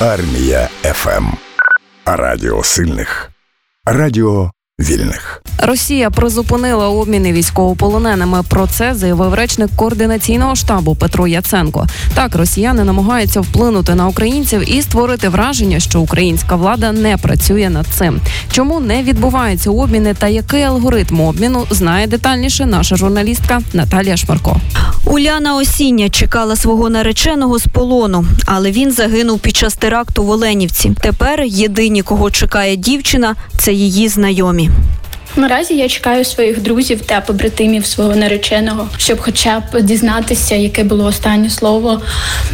Армія ФМ. Радіо сильних. Радіо вільних. Росія призупинила обміни військовополоненими. Про це заявив речник координаційного штабу Петро Яценко. Так, росіяни намагаються вплинути на українців і створити враження, що українська влада не працює над цим. Чому не відбуваються обміни та який алгоритм обміну знає детальніше наша журналістка Наталія Шмарко. Уляна Осіння чекала свого нареченого з полону, але він загинув під час теракту в Оленівці. Тепер єдині, кого чекає дівчина, це її знайомі. Наразі я чекаю своїх друзів та побратимів свого нареченого, щоб, хоча б дізнатися, яке було останнє слово,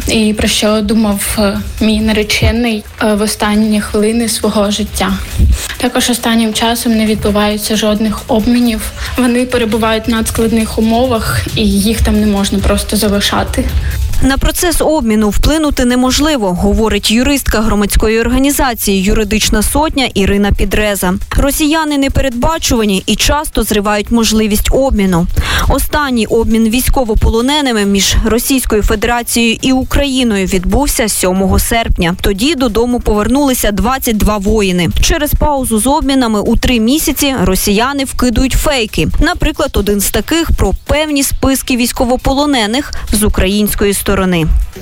і про що думав е, мій наречений е, в останні хвилини свого життя. Також останнім часом не відбувається жодних обмінів. Вони перебувають в надскладних умовах, і їх там не можна просто залишати. На процес обміну вплинути неможливо, говорить юристка громадської організації Юридична сотня Ірина Підреза. Росіяни непередбачувані і часто зривають можливість обміну. Останній обмін військовополоненими між Російською Федерацією і Україною відбувся 7 серпня. Тоді додому повернулися 22 воїни. Через паузу з обмінами у три місяці росіяни вкидують фейки. Наприклад, один з таких про певні списки військовополонених з української сторони.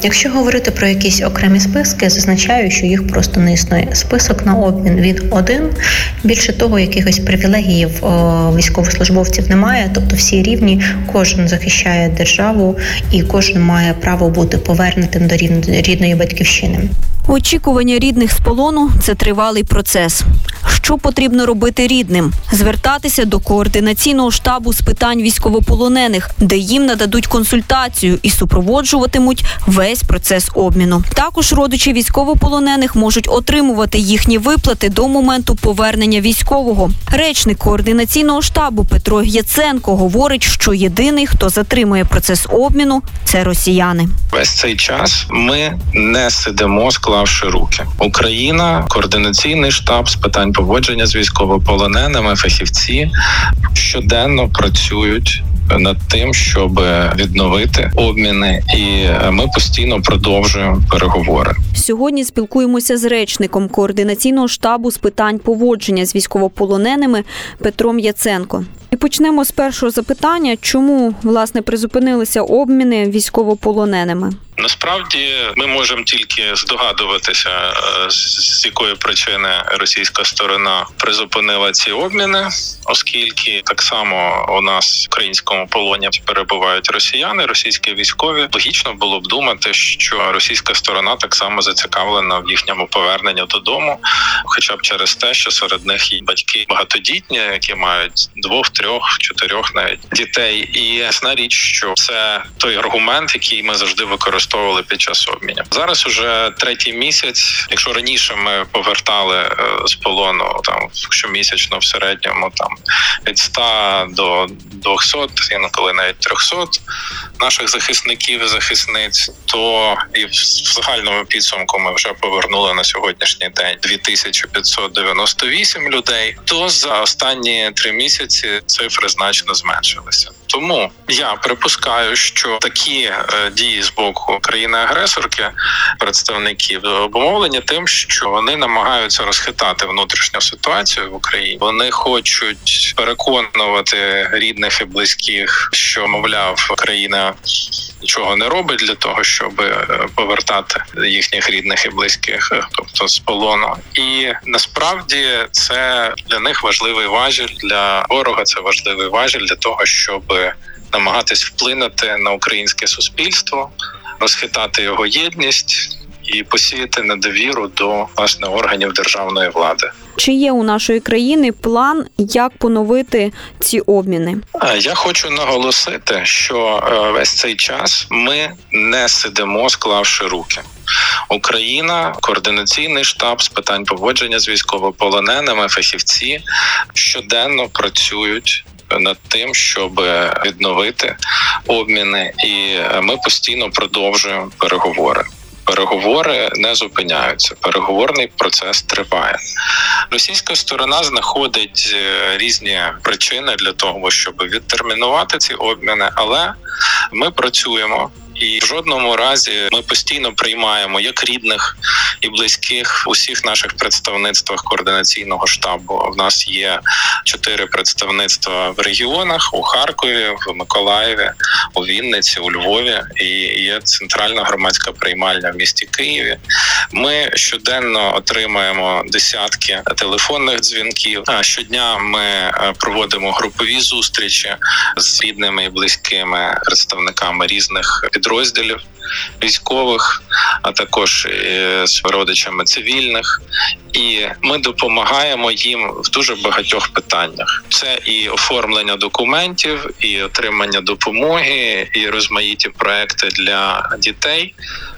Якщо говорити про якісь окремі списки, зазначаю, що їх просто не існує. Список на обмін він один. Більше того, якихось привілегіїв о, військовослужбовців немає, тобто всі рівні, кожен захищає державу і кожен має право бути повернутим до рідної батьківщини. Очікування рідних з полону це тривалий процес. Що потрібно робити рідним? Звертатися до координаційного штабу з питань військовополонених, де їм нададуть консультацію і супроводжуватимуть весь процес обміну. Також родичі військовополонених можуть отримувати їхні виплати до моменту повернення військового. Речник координаційного штабу Петро Яценко говорить, що єдиний, хто затримує процес обміну, це росіяни. Весь цей час ми не сидимо, склавши руки. Україна, координаційний штаб з питань поводження з військовополоненими, фахівці щоденно працюють. Над тим, щоб відновити обміни, і ми постійно продовжуємо переговори. Сьогодні спілкуємося з речником координаційного штабу з питань поводження з військовополоненими Петром Яценко. І почнемо з першого запитання, чому власне призупинилися обміни військовополоненими. Насправді ми можемо тільки здогадуватися, з якої причини російська сторона призупинила ці обміни, оскільки так само у нас в українському полоні перебувають росіяни, російські військові. Логічно було б думати, що російська сторона так само зацікавлена в їхньому поверненні додому, хоча б через те, що серед них є батьки багатодітні, які мають двох, трьох, чотирьох навіть дітей. І ясна річ, що це той аргумент, який ми завжди використовували під час обмінів. Зараз уже третій місяць. Якщо раніше ми повертали е, з полону там щомісячно в середньому там від 100 до 200, інколи навіть 300 наших захисників і захисниць, то і в загальному підсумку ми вже повернули на сьогоднішній день 2598 людей. То за останні три місяці цифри значно зменшилися. Тому я припускаю, що такі е, дії з боку країни-агресорки представників обумовлені тим, що вони намагаються розхитати внутрішню ситуацію в Україні. Вони хочуть переконувати рідних і близьких, що мовляв країна нічого не робить для того, щоб е, повертати їхніх рідних і близьких, е, тобто з полону. І насправді це для них важливий важіль для ворога. Це важливий важіль для того, щоб намагатись вплинути на українське суспільство, розхитати його єдність. І посіяти недовіру до власне органів державної влади. Чи є у нашої країни план, як поновити ці обміни? Я хочу наголосити, що е, весь цей час ми не сидимо, склавши руки. Україна, координаційний штаб з питань поводження з військовополоненими, фахівці щоденно працюють над тим, щоб відновити обміни, і ми постійно продовжуємо переговори. Переговори не зупиняються. Переговорний процес триває. Російська сторона знаходить е, різні причини для того, щоб відтермінувати ці обміни, але ми працюємо. І в жодному разі ми постійно приймаємо як рідних, і близьких усіх наших представництвах координаційного штабу. В нас є чотири представництва в регіонах у Харкові, в Миколаєві, у Вінниці, у Львові і є центральна громадська приймальня в місті Києві. Ми щоденно отримаємо десятки телефонних дзвінків. А щодня ми е, проводимо групові зустрічі з рідними і близькими представниками різних підрозділів військових, а також з родичами цивільних, і ми допомагаємо їм в дуже багатьох питаннях. Це і оформлення документів, і отримання допомоги, і розмаїті проекти для дітей,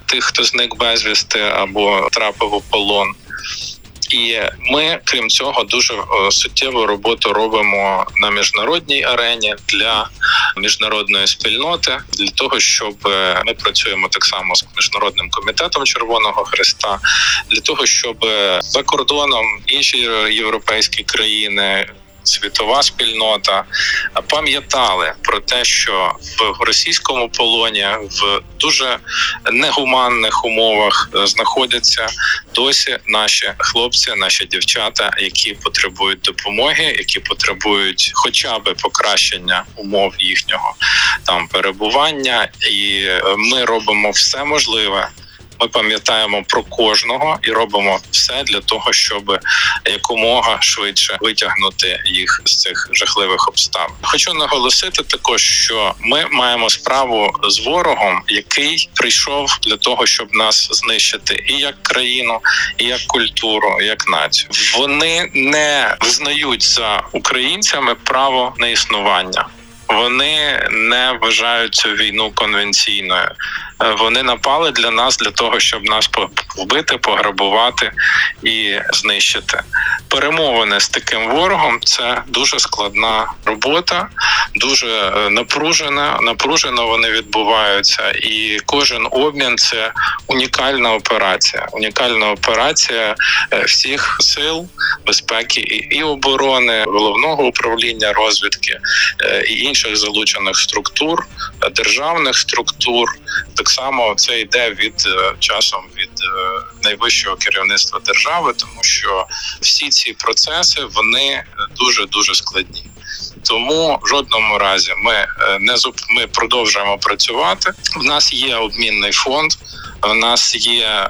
тих, хто зник безвісти або трапив у полон. І ми, крім цього, дуже е, суттєву роботу робимо на міжнародній арені для міжнародної спільноти, для того, щоб е, ми працюємо так само з міжнародним комітетом Червоного Христа, для того, щоб е, за кордоном інші європейські країни світова спільнота пам'ятали про те, що в російському полоні в дуже негуманних умовах знаходяться досі наші хлопці, наші дівчата, які потребують допомоги, які потребують, хоча б покращення умов їхнього там перебування, і ми робимо все можливе ми пам'ятаємо про кожного і робимо все для того, щоб якомога швидше витягнути їх з цих жахливих обставин. Хочу наголосити також, що ми маємо справу з ворогом, який прийшов для того, щоб нас знищити, і як країну, і як культуру, і як націю. Вони не визнають за українцями право на існування. Вони не вважають цю війну конвенційною. Е, вони напали для нас для того, щоб нас вбити, пограбувати і знищити. Перемовини з таким ворогом це дуже складна робота, дуже е, напружена. Напружено вони відбуваються, і кожен обмін це унікальна операція. Унікальна операція е, всіх сил безпеки і оборони, головного управління розвідки і інших залучених структур, державних структур так само це йде від е, часом від е, найвищого керівництва держави, тому що всі ці процеси вони дуже дуже складні. Тому в жодному разі ми е, не зуп... ми продовжуємо працювати. У нас є обмінний фонд. У нас є,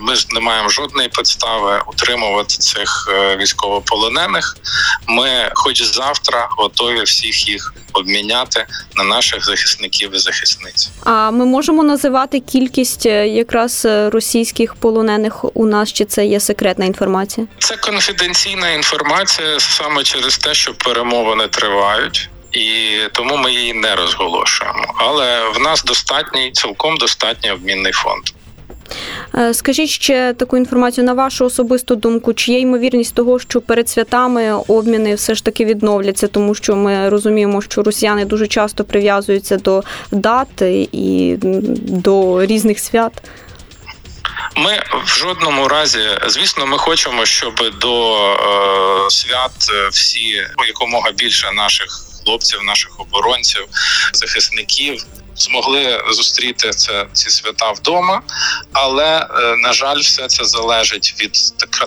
ми ж не маємо жодної підстави утримувати цих військовополонених. Ми, хоч завтра, готові всіх їх обміняти на наших захисників і захисниць. А ми можемо називати кількість е, якраз е, російських полонених у нас чи це є секретна інформація? Це конфіденційна інформація саме через те, що перемовини тривають. І тому ми її не розголошуємо. Але в нас достатній, цілком достатній обмінний фонд. Е, скажіть ще таку інформацію на вашу особисту думку, чи є ймовірність того, що перед святами обміни все ж таки відновляться, тому що ми розуміємо, що росіяни дуже часто прив'язуються до дат і до різних свят. Ми в жодному разі, звісно, ми хочемо, щоб до е, свят всі якомога більше наших хлопців, наших оборонців, захисників змогли зустріти це ці свята вдома, але е, на жаль, все це залежить від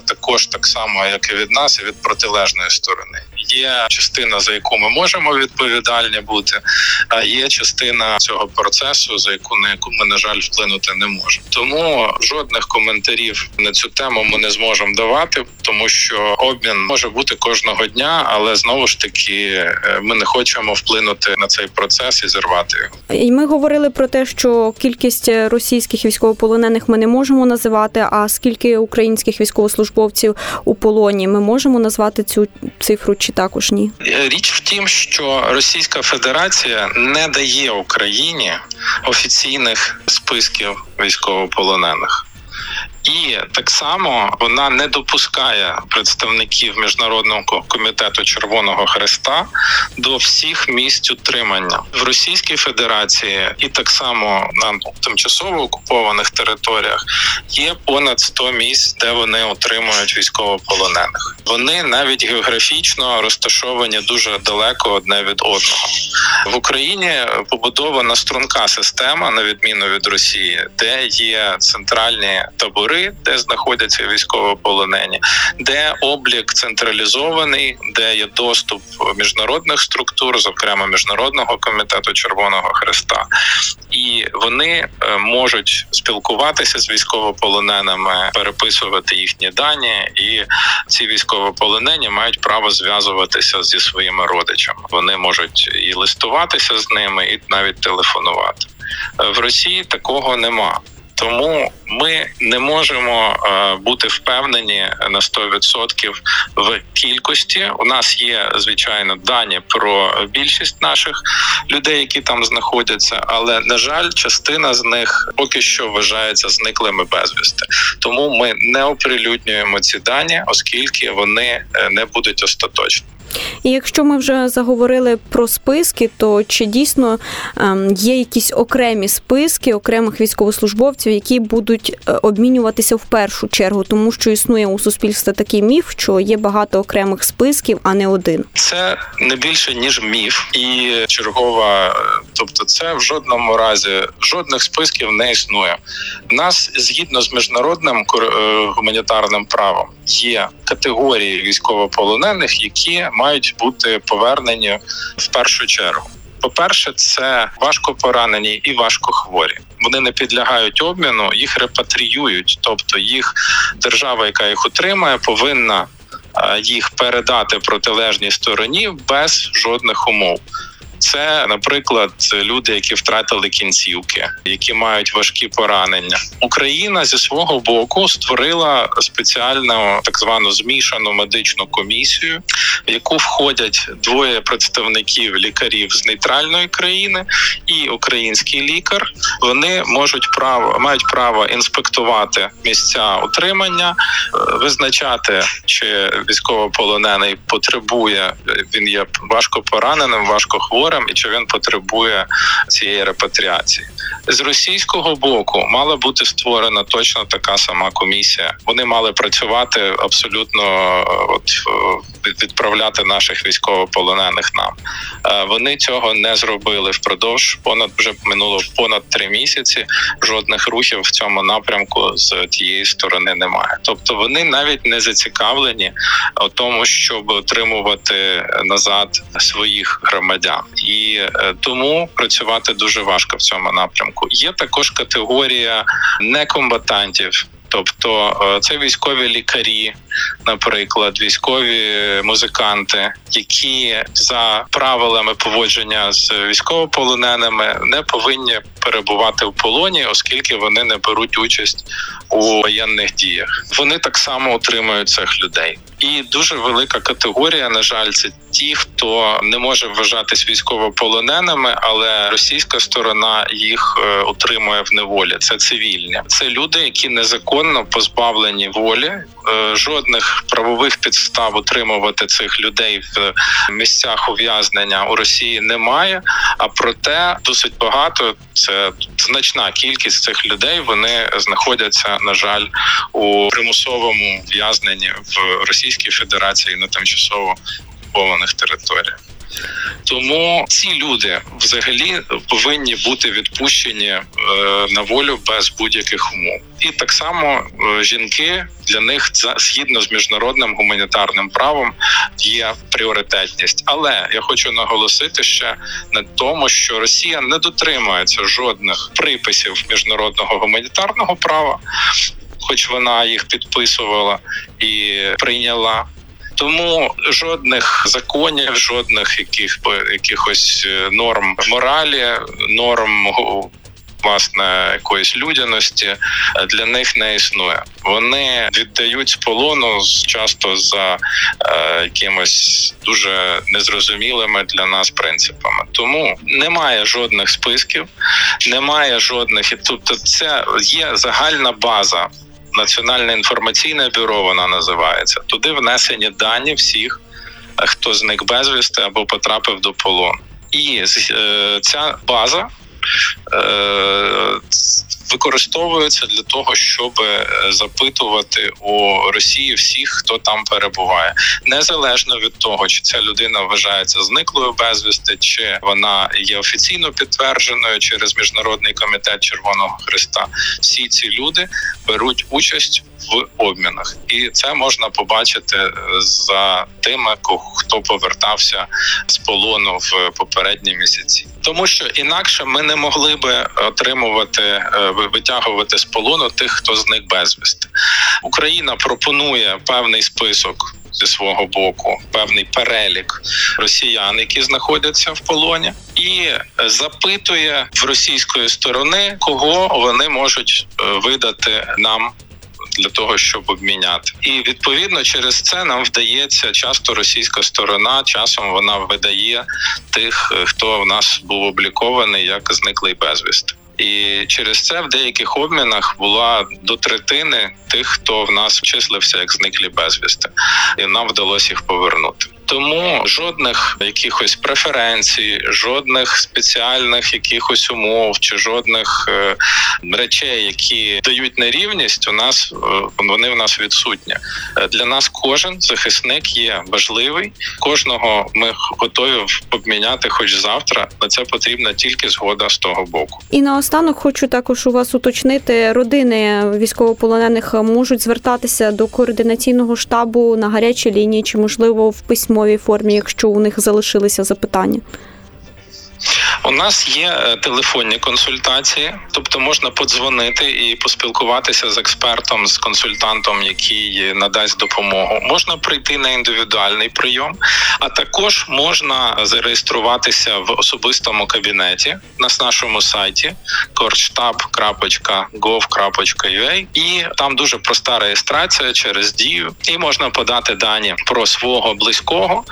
також так само, як і від нас, і від протилежної сторони. Є частина, за яку ми можемо відповідальні бути, а є частина цього процесу, за яку на яку ми на жаль вплинути не можемо. Тому жодних коментарів на цю тему ми не зможемо давати, тому що обмін може бути кожного дня, але знову ж таки е, ми не хочемо вплинути на цей процес і зірвати його. Ми говорили про те, що кількість російських військовополонених ми не можемо називати. А скільки українських військовослужбовців у полоні ми можемо назвати цю цифру чи також ні? Річ в тім, що Російська Федерація не дає Україні офіційних списків військовополонених. І так само вона не допускає представників міжнародного комітету Червоного Хреста до всіх місць утримання в Російській Федерації, і так само на тимчасово окупованих територіях є понад 100 місць, де вони отримують військовополонених. Вони навіть географічно розташовані дуже далеко одне від одного в Україні. Побудована струнка система на відміну від Росії, де є центральні табори де знаходяться військовополонені, де облік централізований, де є доступ міжнародних структур, зокрема міжнародного комітету Червоного Хреста, і вони е, можуть спілкуватися з військовополоненими, переписувати їхні дані, і ці військовополонені мають право зв'язуватися зі своїми родичами. Вони можуть і листуватися з ними, і навіть телефонувати е, в Росії. Такого нема. Тому ми не можемо е, бути впевнені на 100% в кількості. У нас є звичайно дані про більшість наших людей, які там знаходяться, але на жаль, частина з них поки що вважається зниклими безвісти. Тому ми не оприлюднюємо ці дані, оскільки вони е, не будуть остаточні. І якщо ми вже заговорили про списки, то чи дійсно ем, є якісь окремі списки окремих військовослужбовців, які будуть е, обмінюватися в першу чергу, тому що існує у суспільстві такий міф, що є багато окремих списків, а не один. Це не більше ніж міф і чергова, тобто, це в жодному разі жодних списків не існує. Нас згідно з міжнародним е, гуманітарним правом є категорії військовополонених, які мають бути повернені в першу чергу. По перше, це важко поранені і важко хворі. Вони не підлягають обміну, їх репатріюють, тобто їх держава, яка їх утримає, повинна їх передати протилежній стороні без жодних умов. Це, наприклад, люди, які втратили кінцівки, які мають важкі поранення. Україна зі свого боку створила спеціальну так звану змішану медичну комісію, в яку входять двоє представників лікарів з нейтральної країни і український лікар. Вони можуть право мають право інспектувати місця утримання, визначати, чи військовополонений потребує він є важко пораненим, важко хворим хворим і чи він потребує цієї репатріації з російського боку. Мала бути створена точно така сама комісія. Вони мали працювати абсолютно от відправляти наших військовополонених нам. Е, вони цього не зробили впродовж понад вже минуло понад три місяці. Жодних рухів в цьому напрямку з тієї сторони немає. Тобто вони навіть не зацікавлені у тому, щоб отримувати назад своїх громадян, і е, тому працювати дуже важко в цьому напрямку. Є також категорія некомбатантів. Тобто е, це військові лікарі, наприклад, військові музиканти, які за правилами поводження з військовополоненими не повинні перебувати в полоні, оскільки вони не беруть участь у воєнних діях. Вони так само утримують цих людей. І дуже велика категорія, на жаль, це ті, хто не може вважатись військовополоненими, але російська сторона їх отримує утримує в неволі. Це цивільні, це люди, які незаконно позбавлені волі. Е, жодних правових підстав утримувати цих людей в місцях ув'язнення у Росії немає. А проте досить багато це значна кількість цих людей. Вони знаходяться на жаль у примусовому в'язненні в Російській Федерації на тимчасово окупованих територіях. Тому ці люди взагалі повинні бути відпущені е, на волю без будь-яких умов, і так само е, жінки для них згідно з міжнародним гуманітарним правом є пріоритетність. Але я хочу наголосити ще на тому, що Росія не дотримується жодних приписів міжнародного гуманітарного права, хоч вона їх підписувала і прийняла. Тому жодних законів, жодних яких якихось е, норм моралі, норм власне якоїсь людяності е, для них не існує. Вони віддають з полону часто за е, якимось дуже незрозумілими для нас принципами. Тому немає жодних списків, немає жодних тобто, це є загальна база. Національне інформаційне бюро вона називається. Туди внесені дані всіх, хто зник безвісти або потрапив до полону. І е, ця база е, використовуються для того, щоб е, запитувати у Росії всіх, хто там перебуває, незалежно від того, чи ця людина вважається зниклою безвісти, чи вона є офіційно підтвердженою через міжнародний комітет Червоного Христа. Всі ці люди беруть участь в обмінах, і це можна побачити е, за тими, хто повертався з полону в попередні місяці, тому що інакше ми не могли би отримувати е, витягувати з полону тих, хто зник безвісти. Україна пропонує певний список. Зі свого боку певний перелік росіян, які знаходяться в полоні, і запитує в російської сторони, кого вони можуть е, видати нам для того, щоб обміняти, і відповідно через це нам вдається часто російська сторона часом вона видає тих, е, хто в нас був облікований як зниклий безвісти. І через це в деяких обмінах була до третини тих, хто в нас числився як зниклі безвісти, і нам вдалося їх повернути. Тому жодних якихось преференцій, жодних спеціальних якихось умов чи жодних е, речей, які дають нерівність, у нас е, вони в нас відсутні. Е, для нас кожен захисник є важливий. Кожного ми готові обміняти, хоч завтра. На це потрібна тільки згода з того боку. І наостанок хочу також у вас уточнити родини військовополонених можуть звертатися до координаційного штабу на гарячій лінії чи можливо в письмо письмовій формі, якщо у них залишилися запитання? У нас є е, телефонні консультації, тобто можна подзвонити і поспілкуватися з експертом, з консультантом, який надасть допомогу. Можна прийти на індивідуальний прийом, а також можна зареєструватися в особистому кабінеті на нашому сайті kortstab.gov.ua і там дуже проста реєстрація через дію, і можна подати дані про свого близького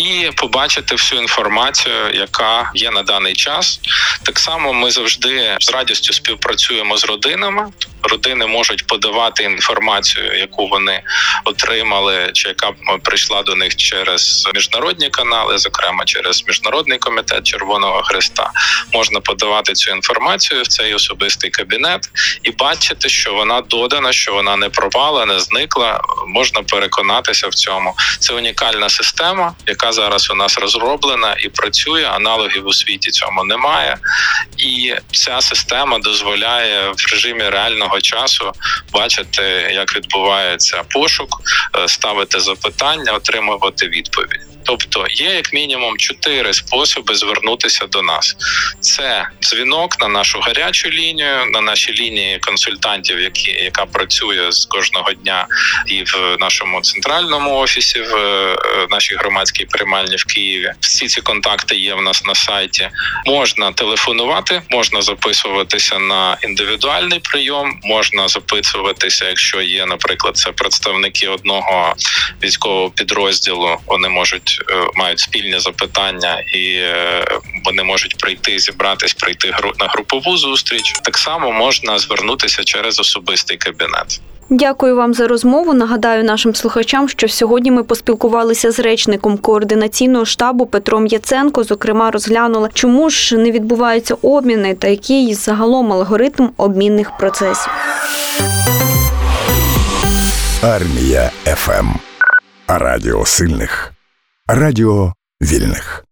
і побачити всю інформацію, яка є на даний час. Так само ми завжди з радістю співпрацюємо з родинами. Родини можуть подавати інформацію, яку вони отримали, чи яка прийшла до них через міжнародні канали, зокрема через міжнародний комітет Червоного Христа. Можна подавати цю інформацію в цей особистий кабінет і бачити, що вона додана, що вона не пропала, не зникла. Можна переконатися в цьому. Це унікальна система, яка зараз у нас розроблена і працює. Аналогів у світі цьому немає, і ця система дозволяє в режимі реального часу бачити, як відбувається пошук, е, ставити запитання, отримувати відповідь. Тобто є як мінімум чотири способи звернутися до нас: це дзвінок на нашу гарячу лінію, на наші лінії консультантів, які яка працює з кожного дня, і в нашому центральному офісі, в е, нашій громадській приймальні в Києві. Всі ці контакти є в нас на сайті. Можна телефонувати, можна записуватися на індивідуальний прийом, можна записуватися, якщо є, наприклад, це представники одного військового підрозділу. Вони можуть Е, мають спільні запитання, і е, вони можуть прийти, зібратись, прийти на групову зустріч. Так само можна звернутися через особистий кабінет. Дякую вам за розмову. Нагадаю нашим слухачам, що сьогодні ми поспілкувалися з речником координаційного штабу Петром Яценко. Зокрема, розглянули, чому ж не відбуваються обміни та який загалом алгоритм обмінних процесів. Армія ФМ. Радіо сильних. Радіо вільних.